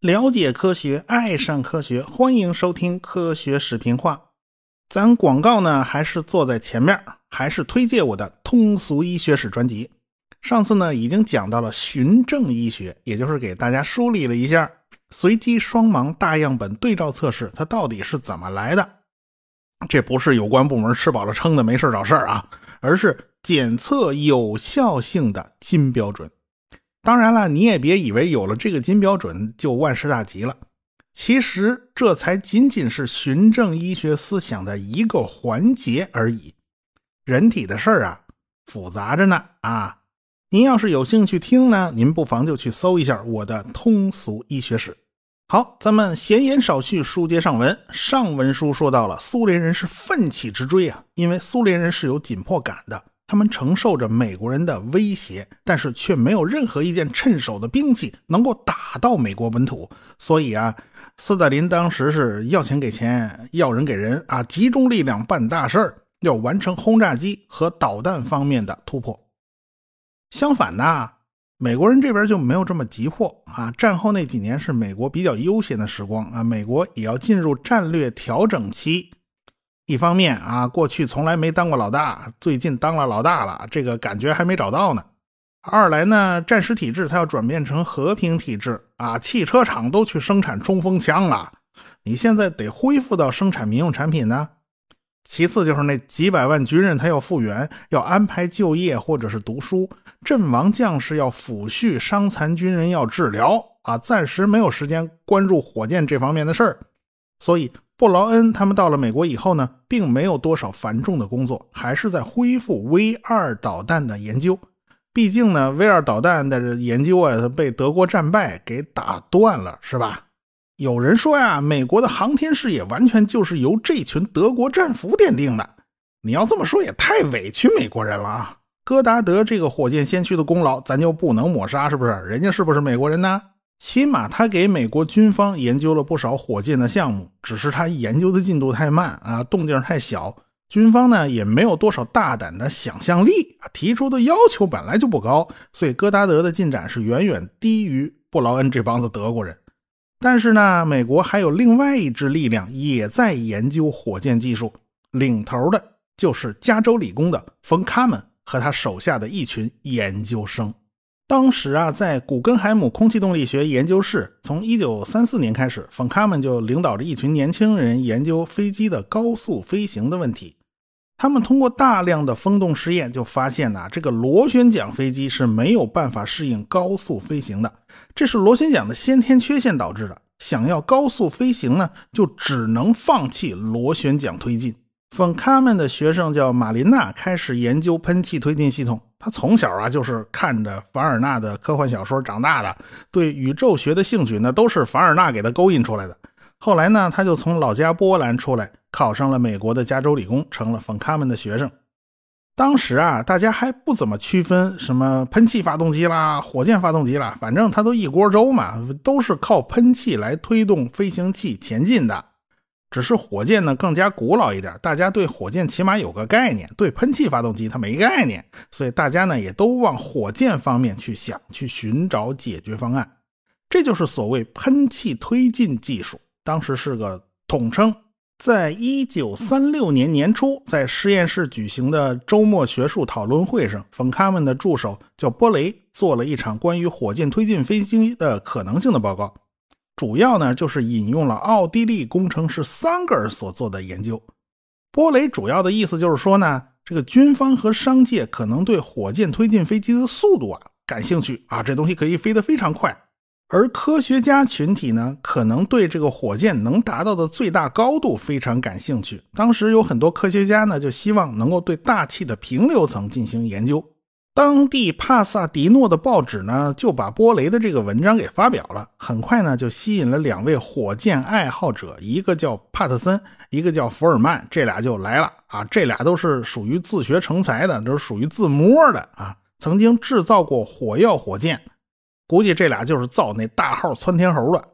了解科学，爱上科学，欢迎收听科学视频化。咱广告呢，还是坐在前面，还是推荐我的通俗医学史专辑。上次呢，已经讲到了循证医学，也就是给大家梳理了一下随机双盲大样本对照测试它到底是怎么来的。这不是有关部门吃饱了撑的没事找事儿啊，而是检测有效性的金标准。当然了，你也别以为有了这个金标准就万事大吉了。其实这才仅仅是循证医学思想的一个环节而已。人体的事儿啊，复杂着呢啊！您要是有兴趣听呢，您不妨就去搜一下我的通俗医学史。好，咱们闲言少叙，书接上文。上文书说到了苏联人是奋起直追啊，因为苏联人是有紧迫感的。他们承受着美国人的威胁，但是却没有任何一件趁手的兵器能够打到美国本土。所以啊，斯大林当时是要钱给钱，要人给人啊，集中力量办大事儿，要完成轰炸机和导弹方面的突破。相反呢，美国人这边就没有这么急迫啊。战后那几年是美国比较悠闲的时光啊，美国也要进入战略调整期。一方面啊，过去从来没当过老大，最近当了老大了，这个感觉还没找到呢。二来呢，战时体制它要转变成和平体制啊，汽车厂都去生产冲锋枪了，你现在得恢复到生产民用产品呢。其次就是那几百万军人他要复员，要安排就业或者是读书，阵亡将士要抚恤，伤残军人要治疗啊，暂时没有时间关注火箭这方面的事儿，所以。布劳恩他们到了美国以后呢，并没有多少繁重的工作，还是在恢复 V 二导弹的研究。毕竟呢，V 二导弹的研究啊，被德国战败给打断了，是吧？有人说呀，美国的航天事业完全就是由这群德国战俘奠定的。你要这么说也太委屈美国人了啊！戈达德这个火箭先驱的功劳，咱就不能抹杀，是不是？人家是不是美国人呢？起码他给美国军方研究了不少火箭的项目，只是他研究的进度太慢啊，动静太小，军方呢也没有多少大胆的想象力啊，提出的要求本来就不高，所以戈达德的进展是远远低于布劳恩这帮子德国人。但是呢，美国还有另外一支力量也在研究火箭技术，领头的就是加州理工的冯·卡门和他手下的一群研究生。当时啊，在古根海姆空气动力学研究室，从1934年开始，冯·卡门就领导着一群年轻人研究飞机的高速飞行的问题。他们通过大量的风洞试验，就发现呐，这个螺旋桨飞机是没有办法适应高速飞行的，这是螺旋桨的先天缺陷导致的。想要高速飞行呢，就只能放弃螺旋桨推进。冯·卡门的学生叫马琳娜，开始研究喷气推进系统。他从小啊就是看着凡尔纳的科幻小说长大的，对宇宙学的兴趣呢都是凡尔纳给他勾引出来的。后来呢，他就从老家波兰出来，考上了美国的加州理工，成了冯卡门的学生。当时啊，大家还不怎么区分什么喷气发动机啦、火箭发动机啦，反正它都一锅粥嘛，都是靠喷气来推动飞行器前进的。只是火箭呢更加古老一点，大家对火箭起码有个概念，对喷气发动机它没概念，所以大家呢也都往火箭方面去想，去寻找解决方案。这就是所谓喷气推进技术，当时是个统称。在一九三六年年初，在实验室举行的周末学术讨论会上，冯·卡门的助手叫波雷做了一场关于火箭推进飞机的可能性的报告。主要呢就是引用了奥地利工程师桑格尔所做的研究。波雷主要的意思就是说呢，这个军方和商界可能对火箭推进飞机的速度啊感兴趣啊，这东西可以飞得非常快。而科学家群体呢，可能对这个火箭能达到的最大高度非常感兴趣。当时有很多科学家呢，就希望能够对大气的平流层进行研究。当地帕萨迪诺的报纸呢，就把波雷的这个文章给发表了。很快呢，就吸引了两位火箭爱好者，一个叫帕特森，一个叫福尔曼，这俩就来了啊。这俩都是属于自学成才的，都是属于自摸的啊。曾经制造过火药火箭，估计这俩就是造那大号窜天猴的。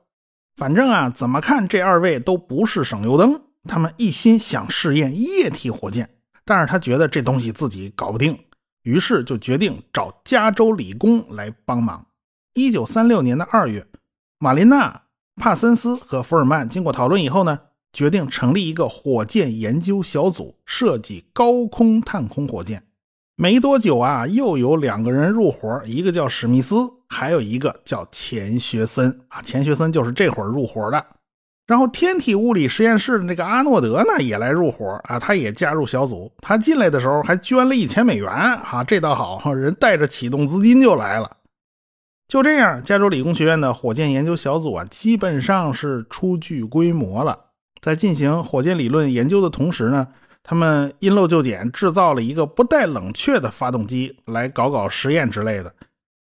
反正啊，怎么看这二位都不是省油灯。他们一心想试验液体火箭，但是他觉得这东西自己搞不定。于是就决定找加州理工来帮忙。一九三六年的二月，马琳娜、帕森斯和福尔曼经过讨论以后呢，决定成立一个火箭研究小组，设计高空探空火箭。没多久啊，又有两个人入伙，一个叫史密斯，还有一个叫钱学森啊。钱学森就是这会儿入伙的。然后天体物理实验室的那个阿诺德呢，也来入伙啊，他也加入小组。他进来的时候还捐了一千美元啊，这倒好，人带着启动资金就来了。就这样，加州理工学院的火箭研究小组啊，基本上是初具规模了。在进行火箭理论研究的同时呢，他们因漏就简，制造了一个不带冷却的发动机来搞搞实验之类的。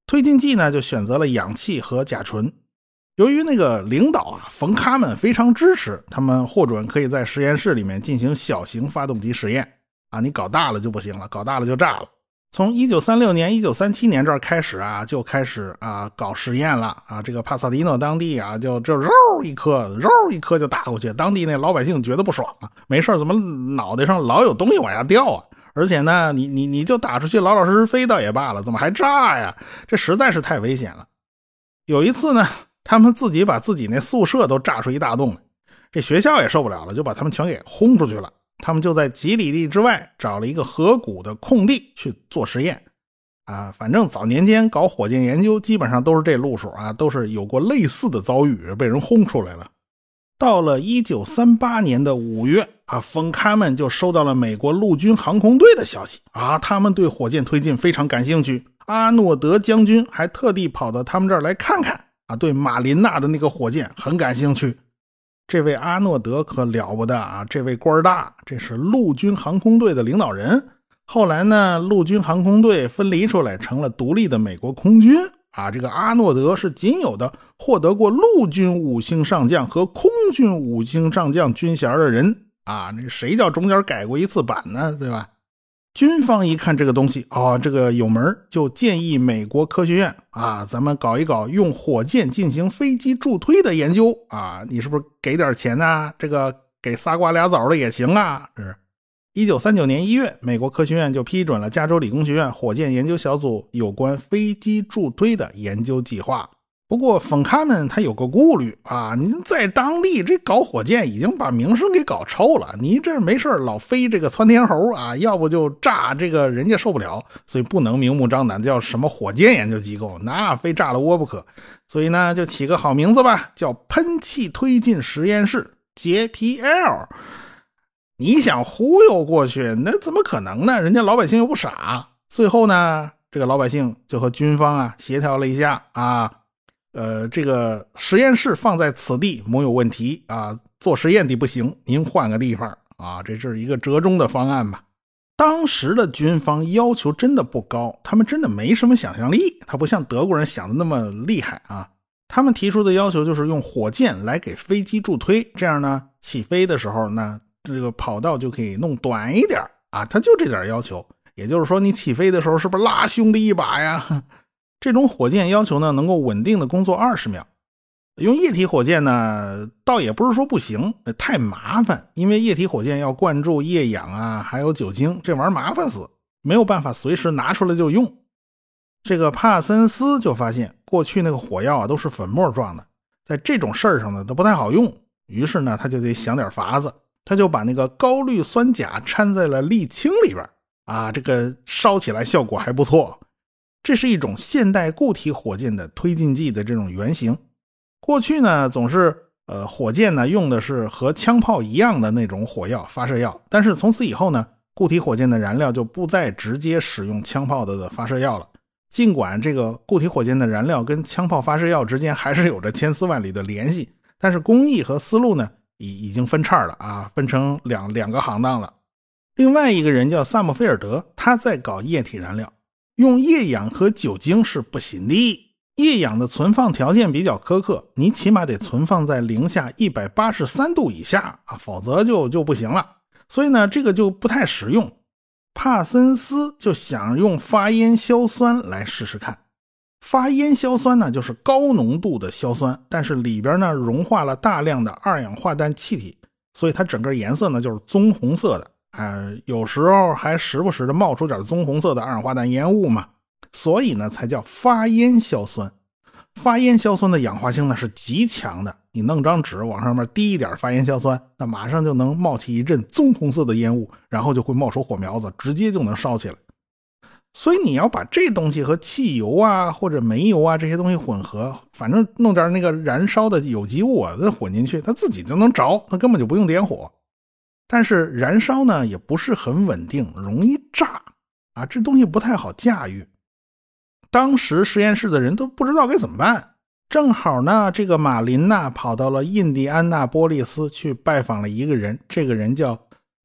推进剂呢，就选择了氧气和甲醇。由于那个领导啊，冯卡门非常支持，他们获准可以在实验室里面进行小型发动机实验啊。你搞大了就不行了，搞大了就炸了。从一九三六年、一九三七年这儿开始啊，就开始啊搞实验了啊。这个帕萨迪诺当地啊，就就肉一颗，肉一颗就打过去。当地那老百姓觉得不爽啊，没事怎么脑袋上老有东西往下掉啊？而且呢，你你你就打出去，老老实实飞倒也罢了，怎么还炸呀？这实在是太危险了。有一次呢，他们自己把自己那宿舍都炸出一大洞来，这学校也受不了了，就把他们全给轰出去了。他们就在几里地之外找了一个河谷的空地去做实验，啊，反正早年间搞火箭研究基本上都是这路数啊，都是有过类似的遭遇，被人轰出来了。到了一九三八年的五月，啊，冯卡门就收到了美国陆军航空队的消息，啊，他们对火箭推进非常感兴趣。阿诺德将军还特地跑到他们这儿来看看，啊，对马琳娜的那个火箭很感兴趣。这位阿诺德可了不得啊！这位官大，这是陆军航空队的领导人。后来呢，陆军航空队分离出来，成了独立的美国空军啊。这个阿诺德是仅有的获得过陆军五星上将和空军五星上将军衔的人啊。那谁叫中间改过一次版呢？对吧？军方一看这个东西，哦，这个有门就建议美国科学院啊，咱们搞一搞用火箭进行飞机助推的研究啊，你是不是给点钱呢？这个给仨瓜俩枣的也行啊。是，一九三九年一月，美国科学院就批准了加州理工学院火箭研究小组有关飞机助推的研究计划。不过，冯卡们他有个顾虑啊，您在当地这搞火箭已经把名声给搞臭了，你这没事老飞这个窜天猴啊，要不就炸这个人家受不了，所以不能明目张胆叫什么火箭研究机构，那非炸了窝不可。所以呢，就起个好名字吧，叫喷气推进实验室 （JPL）。你想忽悠过去，那怎么可能呢？人家老百姓又不傻。最后呢，这个老百姓就和军方啊协调了一下啊。呃，这个实验室放在此地没有问题啊，做实验的不行，您换个地方啊，这是一个折中的方案吧。当时的军方要求真的不高，他们真的没什么想象力，他不像德国人想的那么厉害啊。他们提出的要求就是用火箭来给飞机助推，这样呢，起飞的时候呢，这个跑道就可以弄短一点啊，他就这点要求。也就是说，你起飞的时候是不是拉兄弟一把呀？这种火箭要求呢，能够稳定的工作二十秒。用液体火箭呢，倒也不是说不行，太麻烦，因为液体火箭要灌注液氧啊，还有酒精，这玩意儿麻烦死，没有办法随时拿出来就用。这个帕森斯就发现，过去那个火药啊都是粉末状的，在这种事儿上呢都不太好用。于是呢，他就得想点法子，他就把那个高氯酸钾掺在了沥青里边啊，这个烧起来效果还不错。这是一种现代固体火箭的推进剂的这种原型。过去呢，总是呃，火箭呢用的是和枪炮一样的那种火药发射药，但是从此以后呢，固体火箭的燃料就不再直接使用枪炮的发射药了。尽管这个固体火箭的燃料跟枪炮发射药之间还是有着千丝万缕的联系，但是工艺和思路呢，已已经分叉了啊，分成两两个行当了。另外一个人叫萨姆菲尔德，他在搞液体燃料。用液氧和酒精是不行的。液氧的存放条件比较苛刻，你起码得存放在零下一百八十三度以下啊，否则就就不行了。所以呢，这个就不太实用。帕森斯就想用发烟硝酸来试试看。发烟硝酸呢，就是高浓度的硝酸，但是里边呢融化了大量的二氧化氮气体，所以它整个颜色呢就是棕红色的呃，有时候还时不时的冒出点棕红色的二氧化氮烟雾嘛，所以呢才叫发烟硝酸。发烟硝酸的氧化性呢是极强的，你弄张纸往上面滴一点发烟硝酸，那马上就能冒起一阵棕红色的烟雾，然后就会冒出火苗子，直接就能烧起来。所以你要把这东西和汽油啊或者煤油啊这些东西混合，反正弄点那个燃烧的有机物啊再混进去，它自己就能着，它根本就不用点火。但是燃烧呢也不是很稳定，容易炸啊，这东西不太好驾驭。当时实验室的人都不知道该怎么办。正好呢，这个马琳娜跑到了印第安纳波利斯去拜访了一个人，这个人叫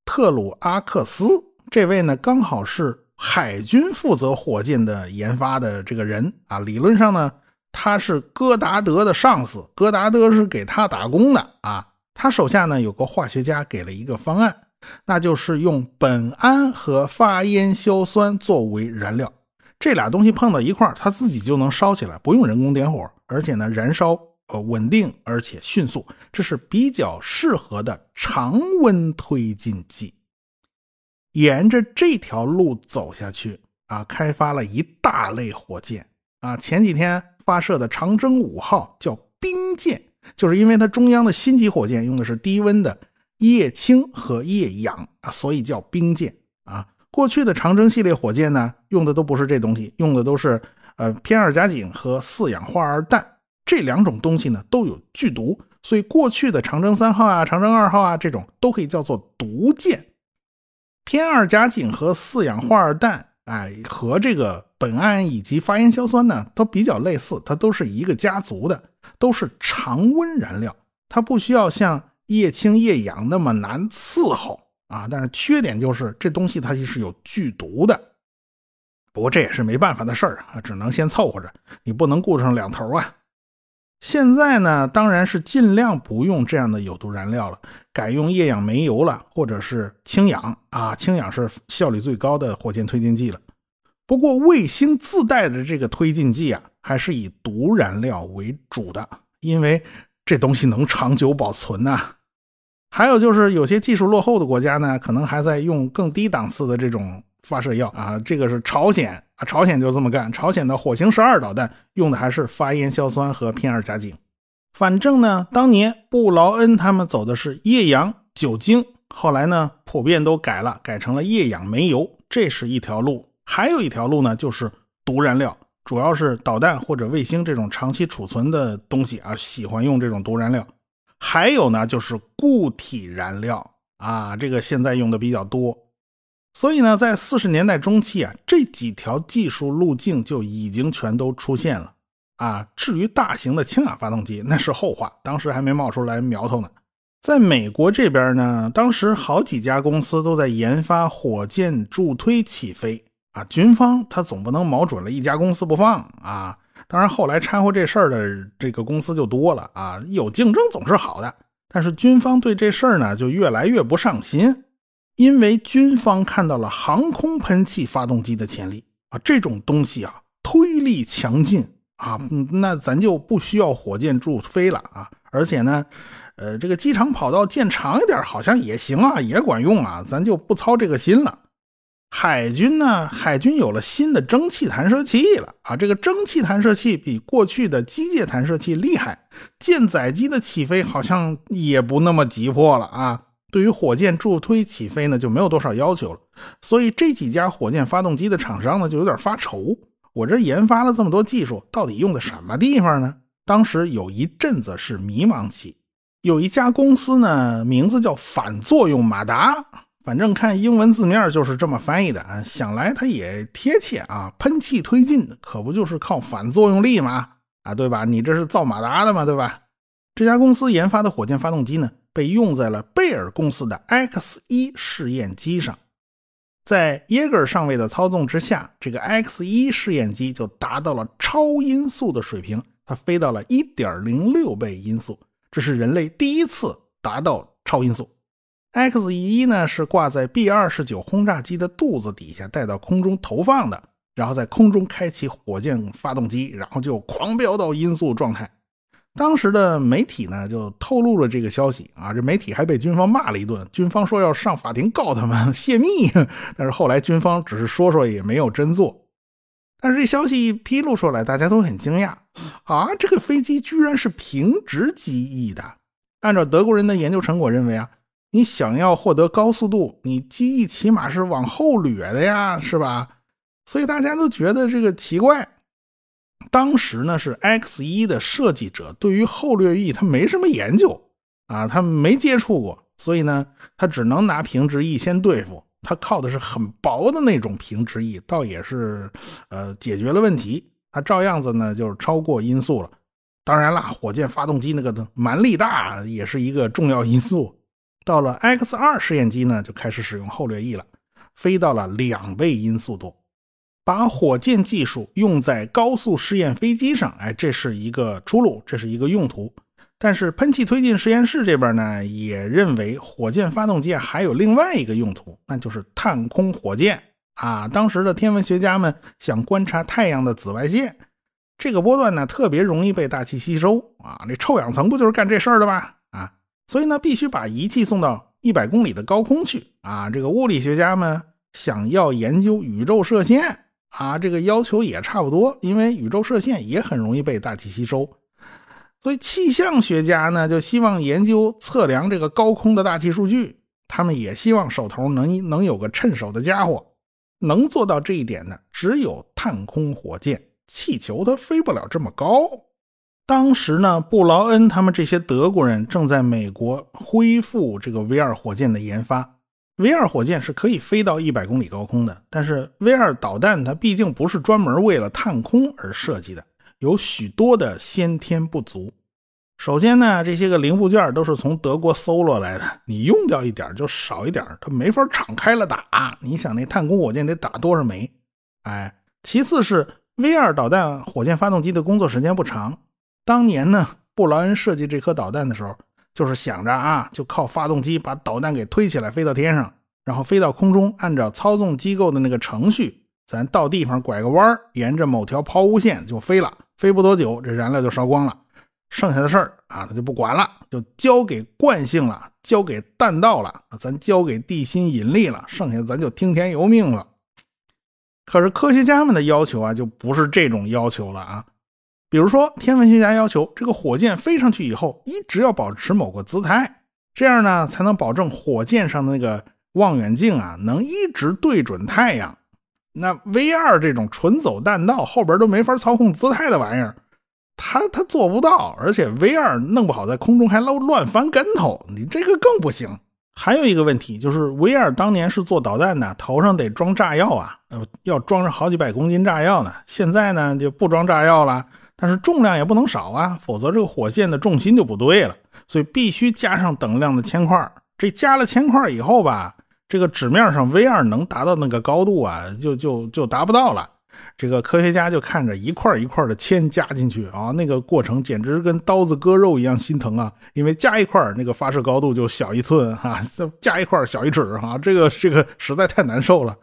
特鲁阿克斯。这位呢，刚好是海军负责火箭的研发的这个人啊。理论上呢，他是戈达德的上司，戈达德是给他打工的啊。他手下呢有个化学家给了一个方案，那就是用苯胺和发烟硝酸作为燃料。这俩东西碰到一块儿，它自己就能烧起来，不用人工点火，而且呢，燃烧呃稳定而且迅速，这是比较适合的常温推进剂。沿着这条路走下去啊，开发了一大类火箭啊。前几天发射的长征五号叫冰箭，就是因为它中央的新级火箭用的是低温的液氢和液氧啊，所以叫冰箭啊。过去的长征系列火箭呢，用的都不是这东西，用的都是呃偏二甲肼和四氧化二氮这两种东西呢都有剧毒，所以过去的长征三号啊、长征二号啊这种都可以叫做毒箭。偏二甲肼和四氧化二氮，哎，和这个苯胺以及发烟硝酸呢都比较类似，它都是一个家族的，都是常温燃料，它不需要像液氢液氧那么难伺候。啊，但是缺点就是这东西它是有剧毒的，不过这也是没办法的事儿啊，只能先凑合着，你不能顾上两头啊。现在呢，当然是尽量不用这样的有毒燃料了，改用液氧煤油了，或者是氢氧啊，氢氧是效率最高的火箭推进剂了。不过卫星自带的这个推进剂啊，还是以毒燃料为主的，因为这东西能长久保存呐。还有就是有些技术落后的国家呢，可能还在用更低档次的这种发射药啊。这个是朝鲜啊，朝鲜就这么干。朝鲜的火星十二导弹用的还是发烟硝酸和偏二甲肼。反正呢，当年布劳恩他们走的是液氧酒精，后来呢普遍都改了，改成了液氧煤油，这是一条路。还有一条路呢，就是毒燃料，主要是导弹或者卫星这种长期储存的东西啊，喜欢用这种毒燃料。还有呢，就是固体燃料啊，这个现在用的比较多。所以呢，在四十年代中期啊，这几条技术路径就已经全都出现了啊。至于大型的氢氧发动机，那是后话，当时还没冒出来苗头呢。在美国这边呢，当时好几家公司都在研发火箭助推起飞啊。军方他总不能瞄准了一家公司不放啊。当然，后来掺和这事儿的这个公司就多了啊，有竞争总是好的。但是军方对这事儿呢，就越来越不上心，因为军方看到了航空喷气发动机的潜力啊，这种东西啊，推力强劲啊，那咱就不需要火箭助飞了啊。而且呢，呃，这个机场跑道建长一点，好像也行啊，也管用啊，咱就不操这个心了。海军呢？海军有了新的蒸汽弹射器了啊！这个蒸汽弹射器比过去的机械弹射器厉害，舰载机的起飞好像也不那么急迫了啊。对于火箭助推起飞呢，就没有多少要求了。所以这几家火箭发动机的厂商呢，就有点发愁：我这研发了这么多技术，到底用在什么地方呢？当时有一阵子是迷茫期。有一家公司呢，名字叫反作用马达。反正看英文字面就是这么翻译的啊，想来它也贴切啊。喷气推进可不就是靠反作用力吗？啊，对吧？你这是造马达的嘛，对吧？这家公司研发的火箭发动机呢，被用在了贝尔公司的 X 一试验机上。在耶格尔上尉的操纵之下，这个 X 一试验机就达到了超音速的水平，它飞到了1.06倍音速，这是人类第一次达到超音速。X 一呢是挂在 B 二十九轰炸机的肚子底下带到空中投放的，然后在空中开启火箭发动机，然后就狂飙到音速状态。当时的媒体呢就透露了这个消息啊，这媒体还被军方骂了一顿，军方说要上法庭告他们泄密，但是后来军方只是说说，也没有真做。但是这消息一披露出来，大家都很惊讶啊，这个飞机居然是平直机翼的。按照德国人的研究成果认为啊，你想要获得高速度，你机翼起码是往后掠的呀，是吧？所以大家都觉得这个奇怪。当时呢是 X 一的设计者对于后掠翼他没什么研究啊，他没接触过，所以呢他只能拿平直翼先对付。他靠的是很薄的那种平直翼，倒也是呃解决了问题。他照样子呢就是超过音速了。当然了，火箭发动机那个蛮力大也是一个重要因素。到了 X 二试验机呢就开始使用后掠翼了，飞到了两倍音速度。把火箭技术用在高速试验飞机上，哎，这是一个出路，这是一个用途。但是喷气推进实验室这边呢，也认为火箭发动机啊还有另外一个用途，那就是探空火箭啊。当时的天文学家们想观察太阳的紫外线，这个波段呢特别容易被大气吸收啊。那臭氧层不就是干这事儿的吗？所以呢必须把仪器送到一百公里的高空去啊。这个物理学家们想要研究宇宙射线。啊，这个要求也差不多，因为宇宙射线也很容易被大气吸收，所以气象学家呢就希望研究测量这个高空的大气数据，他们也希望手头能能有个趁手的家伙，能做到这一点的只有探空火箭，气球它飞不了这么高。当时呢，布劳恩他们这些德国人正在美国恢复这个 V 二火箭的研发。V 二火箭是可以飞到一百公里高空的，但是 V 二导弹它毕竟不是专门为了探空而设计的，有许多的先天不足。首先呢，这些个零部件都是从德国搜罗来的，你用掉一点就少一点，它没法敞开了打。你想那探空火箭得打多少枚？哎，其次是 V 二导弹火箭发动机的工作时间不长。当年呢，布劳恩设计这颗导弹的时候。就是想着啊，就靠发动机把导弹给推起来，飞到天上，然后飞到空中，按照操纵机构的那个程序，咱到地方拐个弯沿着某条抛物线就飞了。飞不多久，这燃料就烧光了，剩下的事儿啊，他就不管了，就交给惯性了，交给弹道了，咱交给地心引力了，剩下的咱就听天由命了。可是科学家们的要求啊，就不是这种要求了啊。比如说，天文学家要求这个火箭飞上去以后，一直要保持某个姿态，这样呢才能保证火箭上的那个望远镜啊能一直对准太阳。那 V 二这种纯走弹道，后边都没法操控姿态的玩意儿，它它做不到，而且 V 二弄不好在空中还乱乱翻跟头，你这个更不行。还有一个问题就是 V 二当年是做导弹的，头上得装炸药啊，要装上好几百公斤炸药呢。现在呢就不装炸药了。但是重量也不能少啊，否则这个火箭的重心就不对了。所以必须加上等量的铅块。这加了铅块以后吧，这个纸面上 V 二能达到那个高度啊，就就就达不到了。这个科学家就看着一块一块的铅加进去啊，那个过程简直跟刀子割肉一样心疼啊！因为加一块那个发射高度就小一寸哈，加一块小一尺哈，这个这个实在太难受了。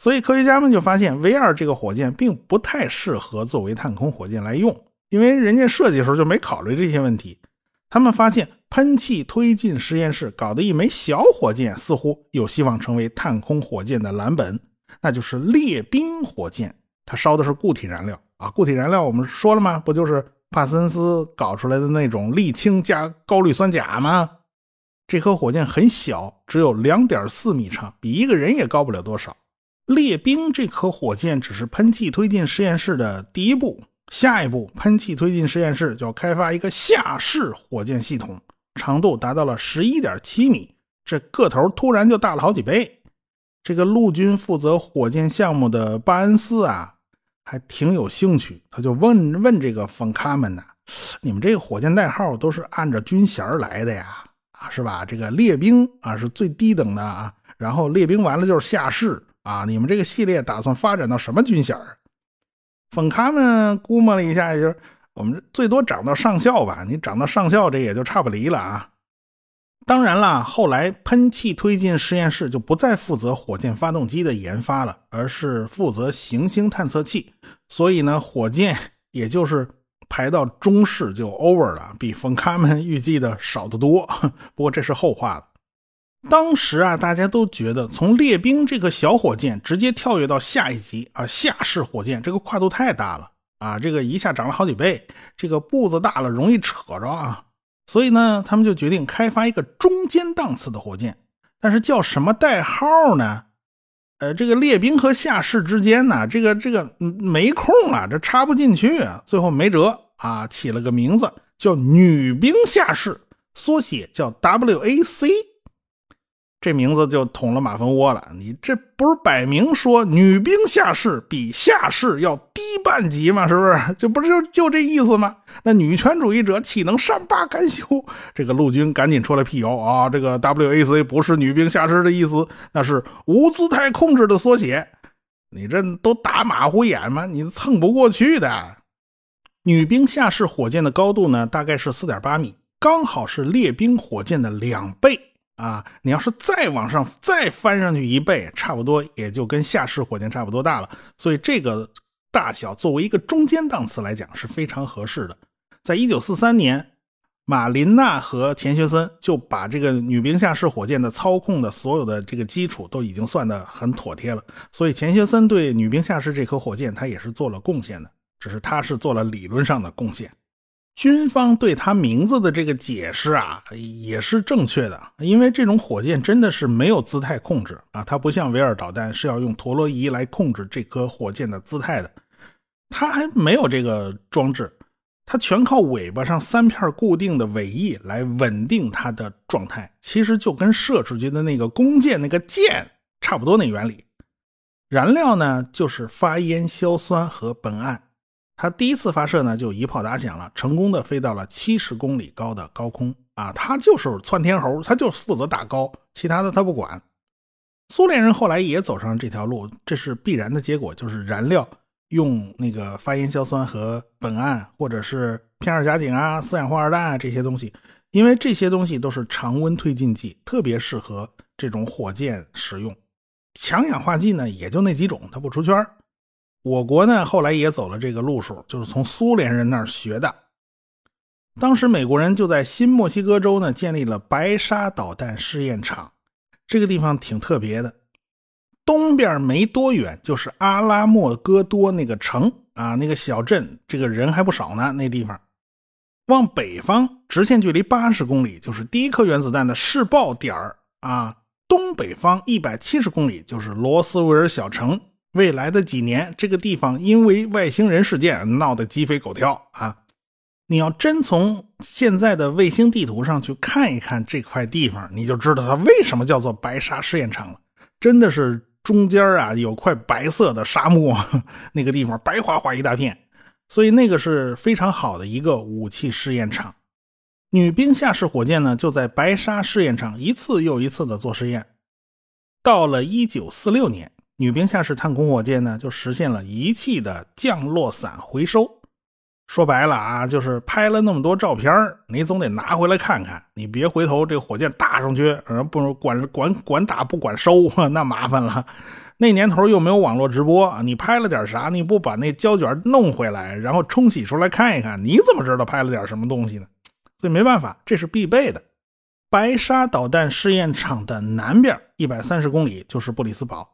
所以科学家们就发现，V 二这个火箭并不太适合作为探空火箭来用，因为人家设计时候就没考虑这些问题。他们发现，喷气推进实验室搞的一枚小火箭似乎有希望成为探空火箭的蓝本，那就是猎兵火箭。它烧的是固体燃料啊，固体燃料我们说了吗？不就是帕森斯搞出来的那种沥青加高氯酸钾吗？这颗火箭很小，只有两点四米长，比一个人也高不了多少。猎兵这颗火箭只是喷气推进实验室的第一步，下一步喷气推进实验室就要开发一个下式火箭系统，长度达到了十一点七米，这个头突然就大了好几倍。这个陆军负责火箭项目的巴恩斯啊，还挺有兴趣，他就问问这个冯卡门呐：“你们这个火箭代号都是按照军衔来的呀？啊，是吧？这个猎兵啊是最低等的啊，然后猎兵完了就是下士。”啊，你们这个系列打算发展到什么军衔啊？冯卡们估摸了一下，就是我们最多涨到上校吧。你涨到上校，这也就差不离了啊。当然了，后来喷气推进实验室就不再负责火箭发动机的研发了，而是负责行星探测器。所以呢，火箭也就是排到中试就 over 了，比冯卡们预计的少得多。不过这是后话了。当时啊，大家都觉得从猎兵这个小火箭直接跳跃到下一级啊，下式火箭这个跨度太大了啊，这个一下涨了好几倍，这个步子大了容易扯着啊，所以呢，他们就决定开发一个中间档次的火箭，但是叫什么代号呢？呃，这个列兵和下士之间呢，这个这个没空啊，这插不进去啊，最后没辙啊，起了个名字叫女兵下士，缩写叫 WAC。这名字就捅了马蜂窝了。你这不是摆明说女兵下士比下士要低半级吗？是不是？就不是就就这意思吗？那女权主义者岂能善罢甘休？这个陆军赶紧出来辟谣啊！这个 WAC 不是女兵下士的意思，那是无姿态控制的缩写。你这都打马虎眼吗？你蹭不过去的。女兵下士火箭的高度呢，大概是四点八米，刚好是列兵火箭的两倍。啊，你要是再往上再翻上去一倍，差不多也就跟下式火箭差不多大了。所以这个大小作为一个中间档次来讲是非常合适的。在一九四三年，马林娜和钱学森就把这个女兵下式火箭的操控的所有的这个基础都已经算得很妥帖了。所以钱学森对女兵下式这颗火箭他也是做了贡献的，只是他是做了理论上的贡献。军方对他名字的这个解释啊，也是正确的，因为这种火箭真的是没有姿态控制啊，它不像维尔导弹是要用陀螺仪来控制这颗火箭的姿态的，它还没有这个装置，它全靠尾巴上三片固定的尾翼来稳定它的状态，其实就跟射出去的那个弓箭那个箭差不多那原理，燃料呢就是发烟硝酸和苯胺。它第一次发射呢，就一炮打响了，成功的飞到了七十公里高的高空啊！它就是窜天猴，它就负责打高，其他的它不管。苏联人后来也走上这条路，这是必然的结果，就是燃料用那个发烟硝酸和苯胺，或者是片二甲肼啊、四氧化二氮啊这些东西，因为这些东西都是常温推进剂，特别适合这种火箭使用。强氧化剂呢，也就那几种，它不出圈我国呢，后来也走了这个路数，就是从苏联人那儿学的。当时美国人就在新墨西哥州呢建立了白沙导弹试验场，这个地方挺特别的。东边没多远就是阿拉莫戈多那个城啊，那个小镇，这个人还不少呢。那地方往北方直线距离八十公里就是第一颗原子弹的试爆点啊，东北方一百七十公里就是罗斯威尔小城。未来的几年，这个地方因为外星人事件闹得鸡飞狗跳啊！你要真从现在的卫星地图上去看一看这块地方，你就知道它为什么叫做白沙试验场了。真的是中间啊有块白色的沙漠，那个地方白花花一大片，所以那个是非常好的一个武器试验场。女兵下式火箭呢就在白沙试验场一次又一次的做试验，到了一九四六年。女兵下式探空火箭呢，就实现了仪器的降落伞回收。说白了啊，就是拍了那么多照片你总得拿回来看看。你别回头这火箭打上去，然后不管管管打不管收，那麻烦了。那年头又没有网络直播，你拍了点啥？你不把那胶卷弄回来，然后冲洗出来看一看，你怎么知道拍了点什么东西呢？所以没办法，这是必备的。白沙导弹试验场的南边一百三十公里就是布里斯堡。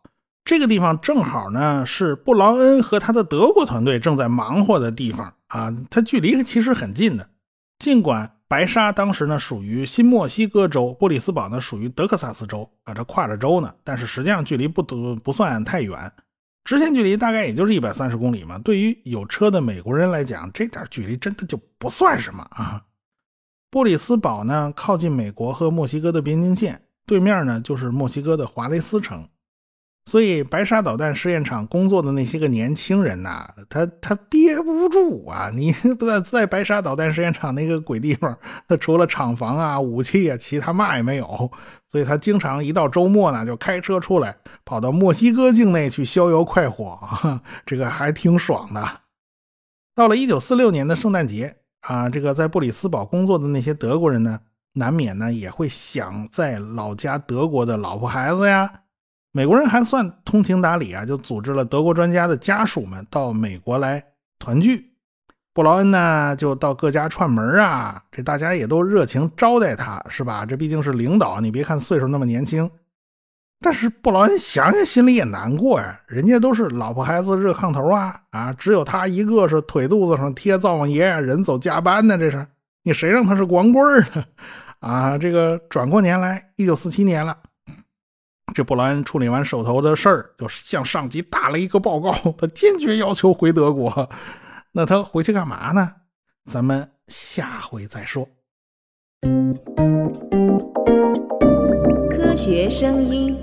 这个地方正好呢，是布劳恩和他的德国团队正在忙活的地方啊。它距离其实很近的，尽管白沙当时呢属于新墨西哥州，布里斯堡呢属于德克萨斯州啊，这跨着州呢，但是实际上距离不不不算太远，直线距离大概也就是一百三十公里嘛。对于有车的美国人来讲，这点距离真的就不算什么啊。布里斯堡呢靠近美国和墨西哥的边境线，对面呢就是墨西哥的华雷斯城。所以，白沙导弹试验场工作的那些个年轻人呐，他他憋不住啊！你不在在白沙导弹试验场那个鬼地方，他除了厂房啊、武器啊，其他嘛也没有。所以他经常一到周末呢，就开车出来，跑到墨西哥境内去逍遥快活，这个还挺爽的。到了一九四六年的圣诞节啊，这个在布里斯堡工作的那些德国人呢，难免呢也会想在老家德国的老婆孩子呀。美国人还算通情达理啊，就组织了德国专家的家属们到美国来团聚。布劳恩呢就到各家串门啊，这大家也都热情招待他，是吧？这毕竟是领导，你别看岁数那么年轻，但是布劳恩想想心里也难过呀。人家都是老婆孩子热炕头啊，啊，只有他一个是腿肚子上贴灶王爷，人走加班呢。这是你谁让他是光棍啊？啊，这个转过年来，一九四七年了，这布莱恩处理完手头的事儿，就向上级打了一个报告，他坚决要求回德国。那他回去干嘛呢？咱们下回再说。科学声音。